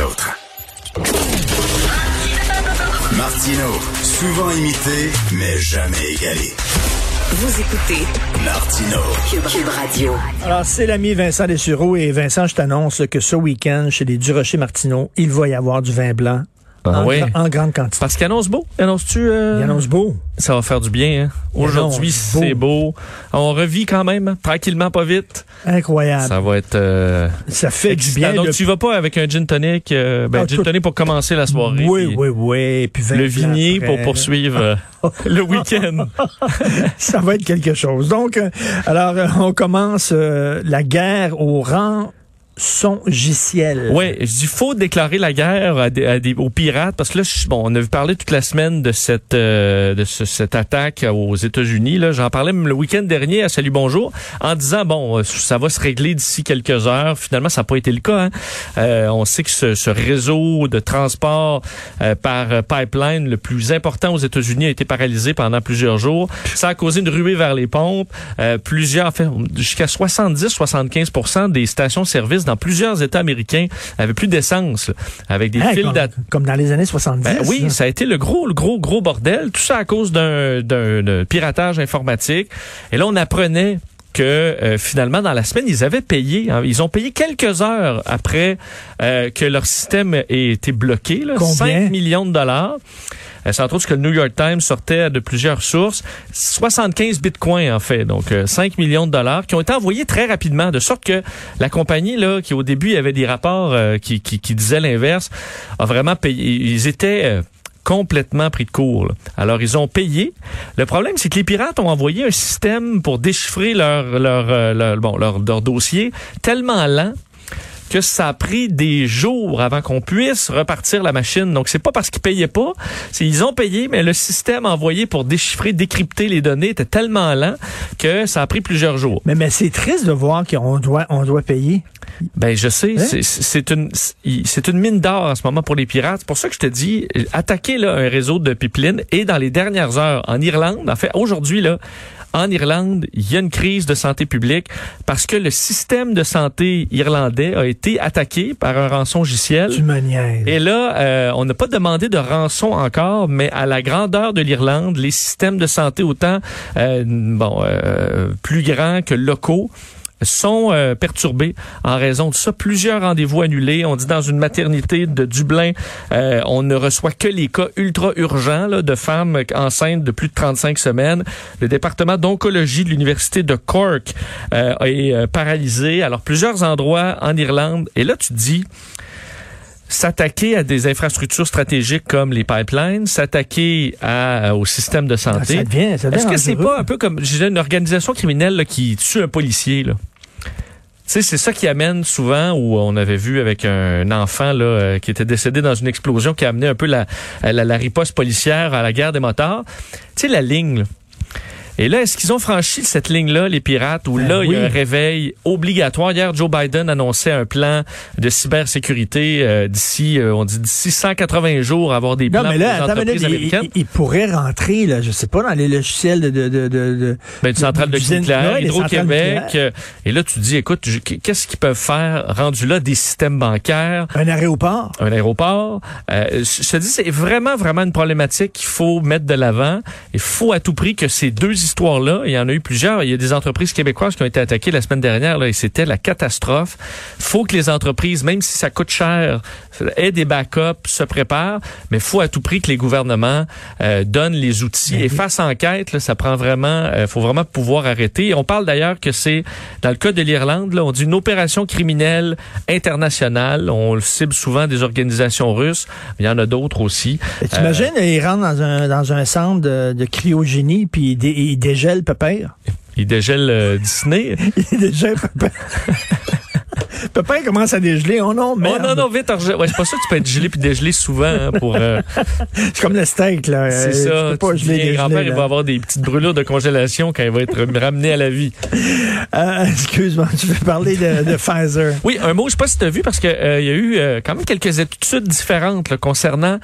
les autres. Martino, souvent imité, mais jamais égalé. Vous écoutez Martino. Cube, Cube Radio. Alors, c'est l'ami Vincent Dessureau et Vincent, je t'annonce que ce week-end, chez les Durocher Martineau, il va y avoir du vin blanc Ah en, oui? en grande quantité. Parce qu'il annonce beau. Annonce-tu? euh, Il annonce beau. Ça va faire du bien. Hein? Aujourd'hui, c'est beau. On revit quand même, hein, tranquillement, pas vite. Incroyable. Ça, Ça va être euh, fait du bien. Donc, tu vas pas avec un gin tonic. euh, ben, Ah, gin tonic pour commencer la soirée. Oui, puis oui, oui. Puis Le vignier après. pour poursuivre euh, le week-end. Ça va être quelque chose. Donc, euh, alors, euh, on commence euh, la guerre au rang Oui, je dis faut déclarer la guerre à des, à des- aux pirates parce que là, bon, on a parlé toute la semaine de cette euh, de ce- cette attaque aux États-Unis. Là, j'en parlais le week-end dernier à Salut Bonjour en disant bon, euh, ça va se régler d'ici quelques heures. Finalement, ça n'a pas été le cas. hein. Euh, on sait que ce, ce réseau de transport euh, par euh, pipeline le plus important aux États-Unis a été paralysé pendant plusieurs jours. Ça a causé une ruée vers les pompes. Euh, plusieurs, en jusqu'à 70-75% des stations-service dans plusieurs États américains avaient plus d'essence, avec des Hein, fils comme, d'attente. comme dans les années 70. Ben oui, là. ça a été le gros, le gros, gros bordel. Tout ça à cause d'un piratage informatique. Et là, on apprenait que euh, finalement, dans la semaine, ils avaient payé. hein, ils ont payé quelques heures après euh, que leur système ait été bloqué. Là, Combien? 5 millions de dollars. Euh, C'est entre autres ce que le New York Times sortait de plusieurs sources. 75 bitcoins, en fait. Donc, euh, 5 millions de dollars qui ont été envoyés très rapidement. De sorte que la compagnie, là, qui au début avait des rapports euh, qui, qui, qui disaient l'inverse, a vraiment payé. Ils étaient... complètement pris de court. Alors, ils ont payé. Le problème, c'est que les pirates ont envoyé un système pour déchiffrer leur, leur, euh, bon, dossier tellement lent que ça a pris des jours avant qu'on puisse repartir la machine. Donc, c'est pas parce qu'ils payaient pas. C'est ils ont payé, mais le système envoyé pour déchiffrer, décrypter les données était tellement lent que ça a pris plusieurs jours. Mais, mais c'est triste de voir qu'on doit, on doit payer. Ben, je sais, Hein? c'est- une, c'est une mine d'or en ce moment pour les pirates. C'est pour ça que je te dis, attaquer là, un réseau de pipelines et dans les dernières heures en Irlande, en fait, aujourd'hui, là, en Irlande, il y a une crise de santé publique parce que le système de santé irlandais a été attaqué par un rançon logiciel. Tu me niaises. Et là, euh, on n'a pas demandé de rançon encore, mais à la grandeur de l'Irlande, les systèmes de santé autant euh, bon euh, plus grands que locaux sont euh, perturbés en raison de ça. Plusieurs rendez-vous annulés. On dit dans une maternité de Dublin, euh, on ne reçoit que les cas ultra urgents là, de femmes enceintes de plus de 35 semaines. Le département d'oncologie de l'université de Cork euh, est euh, paralysé. Alors plusieurs endroits en Irlande. Et là, tu te dis s'attaquer à des infrastructures stratégiques comme les pipelines, s'attaquer à, au système de Ah, santé. ça devient, ça devient Est-ce que c'est pas un peu comme disais, une organisation criminelle là, qui tue un policier là? Sais, c'est ça qui amène souvent, où on avait vu avec un enfant là, euh, qui était décédé dans une explosion qui a amené un peu la, la, la riposte policière à la guerre des motards. Tu sais, la ligne. là. Et là, est-ce qu'ils ont franchi cette ligne-là, les pirates, où Ben là, il y a un réveil obligatoire? Hier, Joe Biden annonçait un plan de cybersécurité euh, d'ici, euh, on dit d'ici 180 jours, avoir des Non, plans mais pour là, les attends, mais là, entreprises il, américaines. il- il pourrait rentrer, là, je sais pas, dans les logiciels de... de, de, de, Ben, une centrale de nucléaire, les Hydro-Québec. euh, et là, tu dis, écoute, qu'est-ce qu'ils peuvent faire rendu là des systèmes bancaires, Un aéroport? un aéroport? Euh, je te dis, c'est vraiment, vraiment une problématique qu'il faut mettre de l'avant. Il faut à tout prix que ces deux histoires-là, il y en a eu plusieurs. Il y a des entreprises québécoises qui ont été attaquées la semaine dernière, là, et c'était la catastrophe. faut que les entreprises, même si ça coûte cher, aient des backups, se préparent, mais faut à tout prix que les gouvernements euh, donnent les outils. Ben et face enquête, là, ça prend vraiment, euh, faut vraiment pouvoir arrêter. Et on parle d'ailleurs que c'est, dans le cas de l'Irlande, là, on dit une opération criminelle internationale. On le cible souvent des organisations russes. mais Il y en a d'autres aussi. T'imagines, ils rentrent dans un, dans un centre de, de cryogénie, puis ils, dé- ils dégèlent Pépère. Ils dégèlent euh, Disney. Ils dégèlent Pépère. Pépère commence à dégeler. Oh non, Oh merde. non, non, vite, orge- ouais, c'est pas ça que tu peux être gelé puis dégelé souvent hein, pour... euh, C'est comme le steak, là. c'est Euh, ça. tu peux pas Tu geler, dégeler, grand-père, il va avoir des petites brûlures de congélation quand il va être ramené à la vie. Euh, excuse-moi, tu veux parler de, de Pfizer? Oui, un mot, je sais pas si tu as vu, parce que euh, y a eu euh, quand même quelques études différentes là, concernant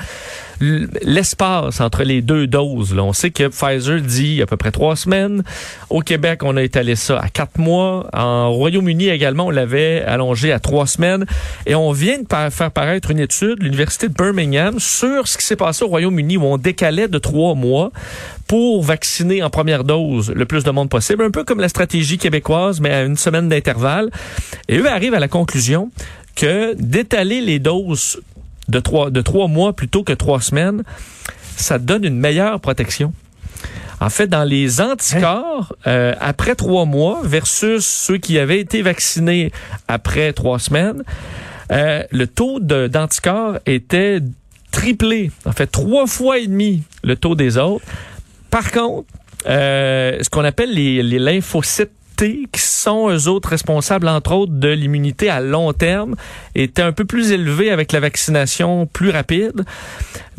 l'espace entre les deux doses. Là. On sait que Pfizer dit à peu près trois semaines. Au Québec, on a étalé ça à quatre mois. En Royaume-Uni également, on l'avait allongé allongé à trois semaines. Et on vient de faire paraître une étude, l'Université de Birmingham, sur ce qui s'est passé au Royaume-Uni où on décalait de trois mois pour vacciner en première dose le plus de monde possible, un peu comme la stratégie québécoise, mais à une semaine d'intervalle. Et eux arrivent à la conclusion que d'étaler les doses de trois, de trois mois plutôt que trois semaines, ça donne une meilleure protection. En fait, dans les anticorps, euh, après trois mois versus ceux qui avaient été vaccinés après trois semaines, euh, le taux d'anticorps était triplé. En fait, trois fois et demi le taux des autres. Par contre, euh, ce qu'on appelle les, les lymphocytes Qui sont eux autres responsables, entre autres, de l'immunité à long terme, étaient un peu plus élevés avec la vaccination plus rapide.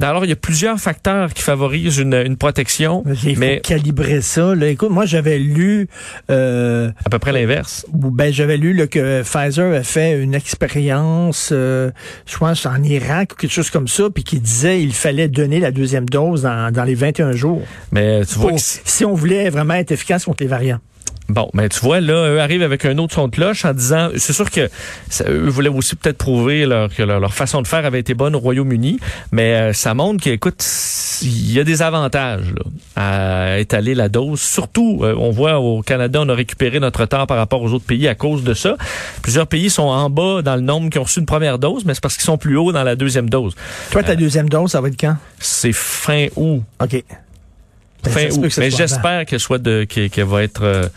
Alors, il y a plusieurs facteurs qui favorisent une, une protection, Il faut mais calibrer ça. Là. Écoute, moi, j'avais lu, euh, à peu près l'inverse. ben, j'avais lu là, que Pfizer a fait une expérience, euh, je pense, en Irak ou quelque chose comme ça, puis qui disait il fallait donner la deuxième dose dans, dans les 21 jours. Mais tu vois Pour- que c'est- si on voulait vraiment être efficace contre les variants. Bon, mais tu vois, là, eux arrivent avec un autre son de cloche en disant, c'est sûr que ça, eux voulaient aussi peut-être prouver leur, que leur, leur façon de faire avait été bonne au Royaume-Uni, mais euh, ça montre qu'écoute, il y a des avantages là, à étaler la dose. Surtout, euh, on voit au Canada, on a récupéré notre temps par rapport aux autres pays à cause de ça. Plusieurs pays sont en bas dans le nombre qui ont reçu une première dose, mais c'est parce qu'ils sont plus hauts dans la deuxième dose. Toi, ta deuxième dose, ça va être quand? C'est fin août. OK. Ben, Fin août. Mais j'espère qu'elle soit de, qu'elle qu'elle va être euh,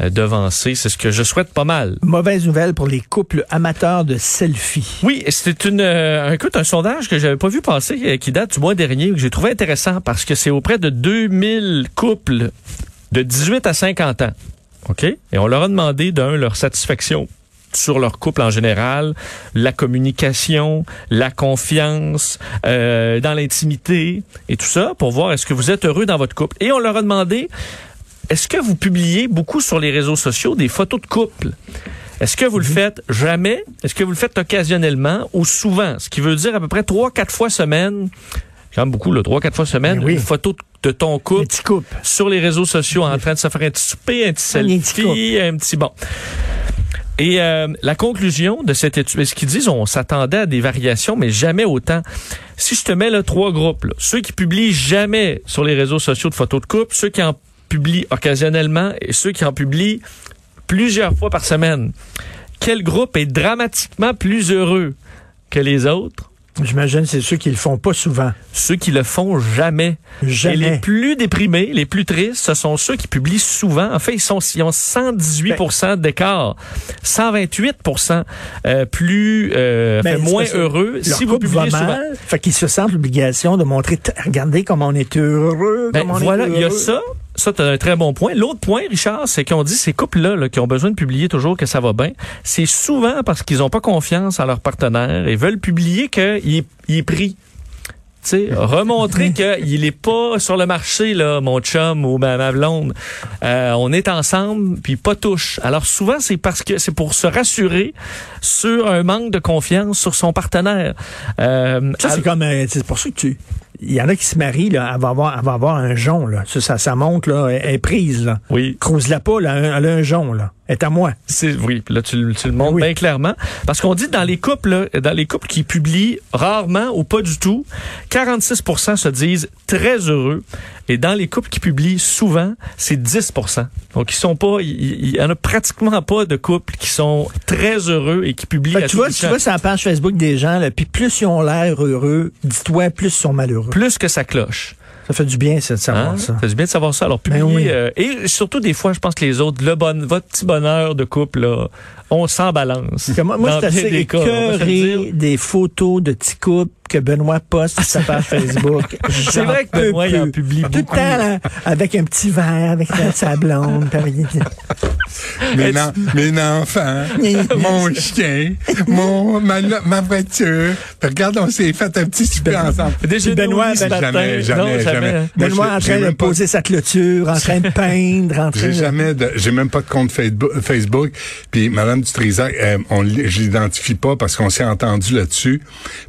euh, devancée. C'est ce que je souhaite pas mal. Mauvaise nouvelle pour les couples amateurs de selfies. Oui, c'est une euh, écoute, un sondage que j'avais pas vu passer qui date du mois dernier que j'ai trouvé intéressant parce que c'est auprès de 2000 couples de 18 à 50 ans. OK? Et on leur a demandé d'un leur satisfaction sur leur couple en général, la communication, la confiance, euh, dans l'intimité et tout ça pour voir est-ce que vous êtes heureux dans votre couple. Et on leur a demandé est-ce que vous publiez beaucoup sur les réseaux sociaux des photos de couple? Est-ce que vous le faites jamais? Est-ce que vous le faites occasionnellement ou souvent? Ce qui veut dire à peu près trois, quatre fois semaine. Quand même beaucoup, là, trois, quatre fois semaine, oui. une photo de ton couple sur les réseaux sociaux en train de se faire un petit souper, un petit Un petit selfie, un petit bon. Et euh, la conclusion de cette étude, ce qu'ils disent, on s'attendait à des variations, mais jamais autant? Si je te mets là trois groupes, ceux qui publient jamais sur les réseaux sociaux de photos de couple, ceux qui en publient occasionnellement et ceux qui en publient plusieurs fois par semaine, quel groupe est dramatiquement plus heureux que les autres? J'imagine c'est ceux qui le font pas souvent. Ceux qui le font jamais. Jamais. Et les plus déprimés, les plus tristes, ce sont ceux qui publient souvent. En fait, ils, sont, ils ont 118% d'écart, 128% euh, plus, euh, Ben, fait moins heureux Leur si vous publiez souvent. mal, fait qu'ils se sentent l'obligation de montrer, regardez comment on est heureux, Ben, comment on voilà, est il y a ça. Ça, as un très bon point. L'autre point, Richard, c'est qu'on dit ces couples-là là, qui ont besoin de publier toujours que ça va bien, c'est souvent parce qu'ils n'ont pas confiance en leur partenaire et veulent publier qu'il est, il est pris. Sais, remontrer qu'il est pas sur le marché, là, mon chum ou ma, ma blonde. Euh, on est ensemble, puis pas touche. Alors souvent, c'est parce que c'est pour se rassurer sur un manque de confiance sur son partenaire. Euh, Ça, c'est comme, euh, c'est pour ça que tu, il y en a qui se marient, là, elle va avoir, elle va avoir un jonc, là. Ça, ça, ça monte, là, elle, elle est prise, là. oui. Crouse-la pas, là, elle a un jonc, là. Est à moi. C'est oui, là tu, le- tu le montres Oui. bien clairement parce qu'on dit dans les couples là, dans les couples qui publient rarement ou pas du tout, 46% se disent très heureux et dans les couples qui publient souvent, c'est 10% Donc ils sont pas il- y en a pratiquement pas de couples qui sont très heureux et qui publient Fait que à tu tout vois, tu vois sur la page Facebook des gens, là, puis plus ils ont l'air heureux, dis-toi, plus ils sont malheureux. plus que ça cloche. Ça fait du bien, ça, de savoir Hein? ça. C'est bien de savoir ça. Alors, Ben publier, oui. euh, et surtout, des fois, je pense que les autres, le bon, votre petit bonheur de couple, là, on s'en balance. Moi, moi bien assez des cas, des photos de petits couples que Benoît poste sur sa page Facebook. C'est vrai que Benoît, il en publie Tout le beaucoup. temps, là, avec un petit verre, avec sa, blonde. Mes, en- mes enfants, mon chien, mon, ma, ma voiture. Puis regarde, on s'est fait un petit souper ensemble. Déjà, Benoît, Benoît, ce Ben- matin. Jamais, jamais, non, jamais. Moi, Benoît j'ai- en train de poser sa clôture, en train de peindre, en train J'ai de... jamais j'ai même pas de compte Facebook. Facebook. Puis Madame Dutrisac, euh, on, je l'identifie pas parce qu'on s'est entendu là-dessus,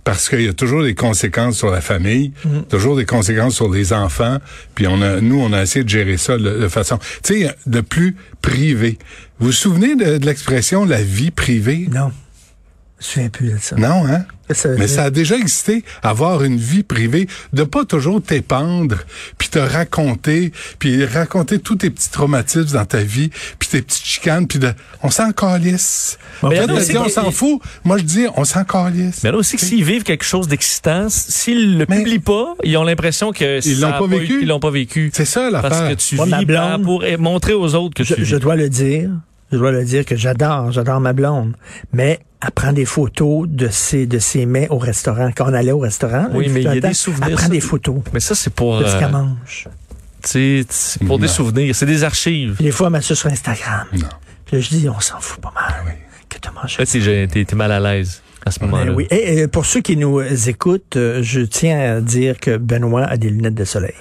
parce qu'il y a toujours des conséquences sur la famille, Mm. toujours des conséquences sur les enfants. Puis on a, nous, on a essayé de gérer ça de, de façon, tu sais, de plus privé. Vous vous souvenez de, de l'expression la vie privée? Non. Je souviens plus de ça. Non, hein? Mais ça a déjà existé, avoir une vie privée, de pas toujours t'épandre, puis te raconter, puis raconter tous tes petits traumatismes dans ta vie, puis tes petites chicanes, puis de, on s'en calisse. Mais dit c'est- on s'en fout, moi je dis on s'en calisse. Mais là aussi que s'ils vivent quelque chose d'excitant, s'ils le Mais- publient pas, ils ont l'impression que Ils l'ont a pas eu- vécu. Ils l'ont pas vécu. C'est ça Parce l'affaire. que tu Moi, ma vis blonde- pour montrer aux autres que Je, tu je vis. dois le dire, je dois le dire que j'adore, j'adore ma blonde. Mais elle prend des photos de ses, de ses mets au restaurant. Quand on allait au restaurant, Oui, il mais il y a temps, des souvenirs, Elle prend ça. des photos Mais ça, c'est pour, de ce euh, qu'elle mange. tu sais, c'est pour des souvenirs. C'est des archives. Puis des fois, elle met ça sur Instagram. Non. Puis là, je dis, on s'en fout pas mal. oui. Que tu manges Là, t'es mal à l'aise à ce moment-là. Ben oui. Et, pour ceux qui nous écoutent, euh, je tiens à dire que Benoît a des lunettes de soleil.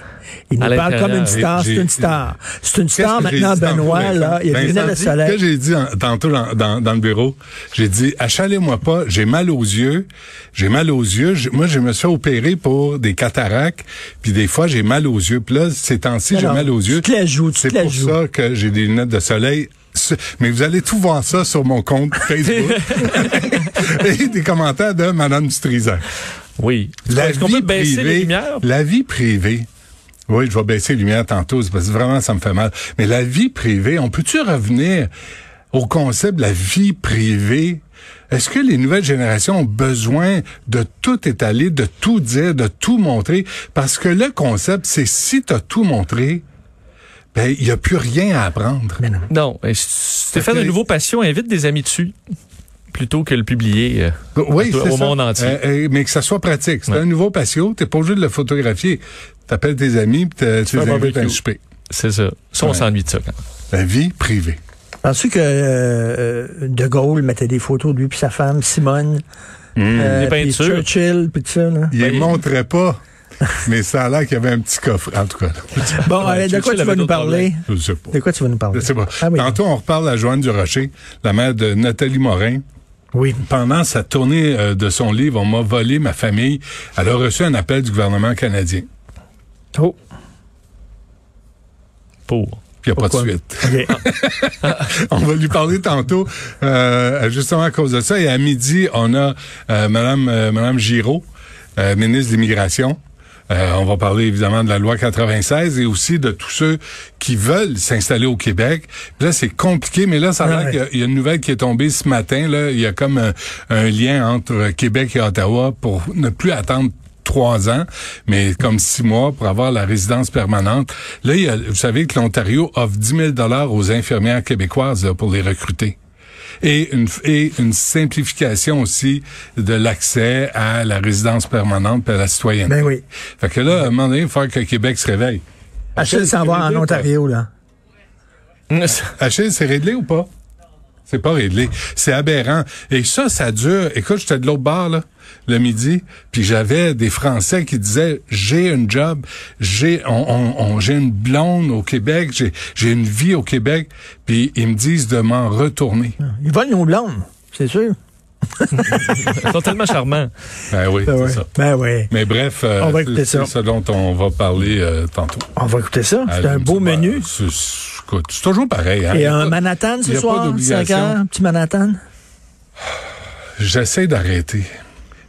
Il nous parle comme une star. C'est une star. C'est une star maintenant, Benoît. Là, il a des lunettes de soleil. Que j'ai dit en- tantôt dans, dans, le bureau, j'ai dit, achalez-moi pas, j'ai mal aux yeux, j'ai mal aux yeux. Moi, je me suis opéré pour des cataractes, puis des fois, j'ai mal aux yeux. Puis là, ces temps-ci, j'ai mal aux yeux. Tu te la joues, tu C'est pour ça que j'ai des lunettes de soleil. Mais vous allez tout voir ça sur mon compte Facebook. Et des commentaires de Madame Dutrisac. Oui. La Est-ce qu'on vie peut baisser privée- les lumières? La vie privée. Oui, je vais baisser les lumières tantôt, parce que vraiment, ça me fait mal. Mais la vie privée, on peut-tu revenir au concept de la vie privée? Est-ce que les nouvelles générations ont besoin de tout étaler, de tout dire, de tout montrer? Parce que le concept, c'est si tu as tout montré, ben, il n'y a plus rien à apprendre. Mais non. Non. Et si tu fais que- de nouveaux passions, invite des amis dessus plutôt que le publier. euh. Oui, Au monde entier. Euh, euh, mais que ça soit pratique. C'est Ouais. un nouveau patio, t'es pas obligé de le photographier. T'appelles tes amis, puis tu les un invites à un souper. C'est ça. Ça, on Ouais. s'ennuie de ça. quand même. La vie privée. Penses-tu que De Gaulle mettait des photos de lui puis sa femme, Simone, euh, Des puis peintures. Churchill, puis tout ça? Là? Il les montrait pas. Mais ça a l'air qu'il y avait un petit coffre, en tout cas. Bon, Ouais, allez, de quoi tu vas nous parler? Je sais pas. De quoi tu vas nous Je parler? sais pas. Ah oui. Tantôt, on reparle à Joanne Durocher, la mère de Nathalie Morin. Oui. Pendant sa tournée euh, de son livre, on m'a volé ma famille. Elle a reçu un appel du gouvernement canadien. Oh, Pour. Puis il n'y a pas de suite. On va lui parler tantôt, euh, justement à cause de ça. Et à midi, on a euh, Madame, euh, Madame Giraud, euh, ministre de l'Immigration. Euh, on va parler évidemment de la loi 96 et aussi de tous ceux qui veulent s'installer au Québec. Là, c'est compliqué, mais là, ça a l'air ouais. qu'il y a- il y, a une nouvelle qui est tombée ce matin. Là, il y a comme un, un lien entre Québec et Ottawa pour ne plus attendre trois ans, mais comme six mois pour avoir la résidence permanente. Là, il y a, vous savez que l'Ontario offre 10 000 dollars aux infirmières québécoises là, pour les recruter. Et une, et une simplification aussi de l'accès à la résidence permanente et à la citoyenneté. Ben oui. Fait que là, à un moment donné, il faut que Québec se réveille. Achille s'en va en Ontario, là. Achille, c'est réglé ou pas? C'est pas réglé. C'est aberrant. Et ça, ça dure. Écoute, j'étais de l'autre bord, là, le midi, puis j'avais des Français qui disaient, j'ai une job, j'ai, on, on- on- j'ai une blonde au Québec, j'ai, j'ai une vie au Québec, puis ils me disent de m'en retourner. Ils volent nos blondes, c'est sûr. Ils sont tellement charmants. Ben oui, Ben c'est ouais. ça. Ben. Mais bref, euh, On va c'est- écouter ça. c'est ce dont on va parler euh, tantôt. On va écouter ça. C'est Ah, un beau menu. C'est- écoute, c'est toujours pareil. Hein? Et un Manhattan ce soir, 5 d'obligation. heures, un petit Manhattan? J'essaie d'arrêter.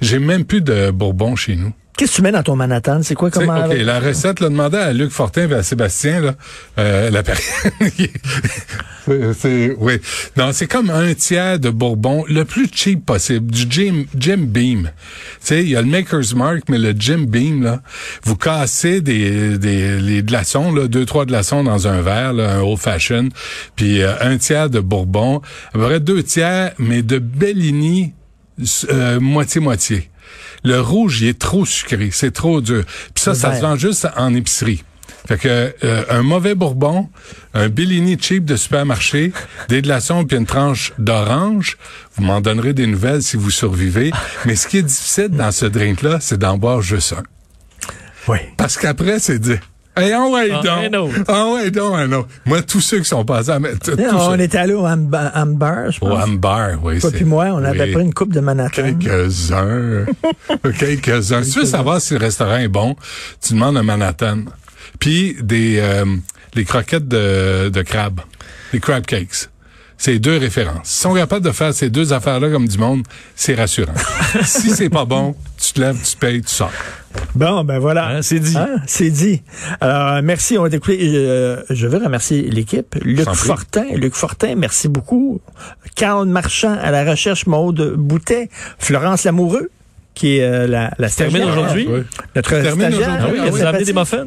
J'ai même plus de bourbon chez nous. Qu'est-ce que tu mets dans ton Manhattan? C'est quoi comment? OK, la recette, l'a demandé à Luc Fortin et à Sébastien, là, euh, la c'est, oui. Non, c'est comme un tiers de bourbon, le plus cheap possible, du Jim, Jim Beam. Tu sais, il y a le Maker's Mark, mais le Jim Beam, là, vous cassez des, des, les glaçons, là, deux, trois glaçons dans un verre, là, un old fashion, puis euh, un tiers de bourbon, à peu près deux tiers, mais de Bellini, euh, moitié-moitié. Le rouge, il est trop sucré, c'est trop dur. Puis ça, ça se vend juste en épicerie. Fait que euh, un mauvais bourbon, un Bellini cheap de supermarché, des glaçons puis une tranche d'orange, vous m'en donnerez des nouvelles si vous survivez. Mais ce qui est difficile dans ce drink-là, c'est d'en boire juste un. Oui. Parce qu'après, c'est dire Hey, oh ouais, Ah, un donc. autre. Ah ouais, donc, un autre. Moi, tous ceux qui sont passés à mettre. On était allé au Amber, je Au pense. Amber, oui. Toi puis moi, on avait oui. pris une coupe de Manhattan. Quelques-uns. Quelques-uns. Si tu veux savoir si le restaurant est bon, tu demandes un Manhattan. Puis des euh, les croquettes de, de crabe. Les crab cakes. c'est deux références. S'ils sont capables de faire ces deux affaires-là comme du monde, c'est rassurant. si c'est pas bon, tu te lèves, tu payes, tu sors. Bon, ben voilà. Hein, c'est dit. Hein, c'est dit. Alors, euh, merci. On va écouter. euh, je veux remercier l'équipe. Luc. Fortin. Luc Fortin, merci beaucoup. Carl Marchand à la recherche, Maude Boutet. Florence Lamoureux, qui est euh, la, la termine aujourd'hui? Oui. Notre termine stagiaire. aujourd'hui. Ah oui, Ah elle oui. vous a amené des muffins?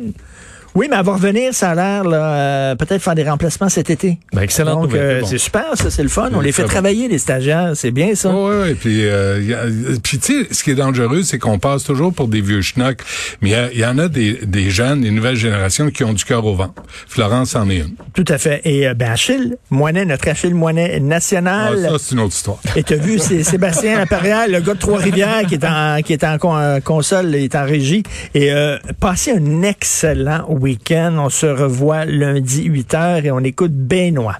Oui, mais elle va revenir, ça a l'air, là, euh, peut-être faire des remplacements cet été. Ben, excellente Donc, euh, bon. c'est super, ça, c'est le fun. On les fait bon. travailler, les stagiaires. C'est bien, ça. Oui, oui, puis, euh, puis tu sais, ce qui est dangereux, c'est qu'on passe toujours pour des vieux schnocks, mais il y en a des, des jeunes, des nouvelles générations qui ont du cœur au ventre. Florence en est une. Tout à fait. Et euh, ben, Achille Moinet, notre Achille Moinet Ah, national. ça, c'est une autre histoire. Et t'as vu, c'est Sébastien Laperrière, le gars de Trois-Rivières qui est en qui est en con- euh, console, il est en régie. Et euh, passez un excellent On se revoit lundi 8h et on écoute Benoît.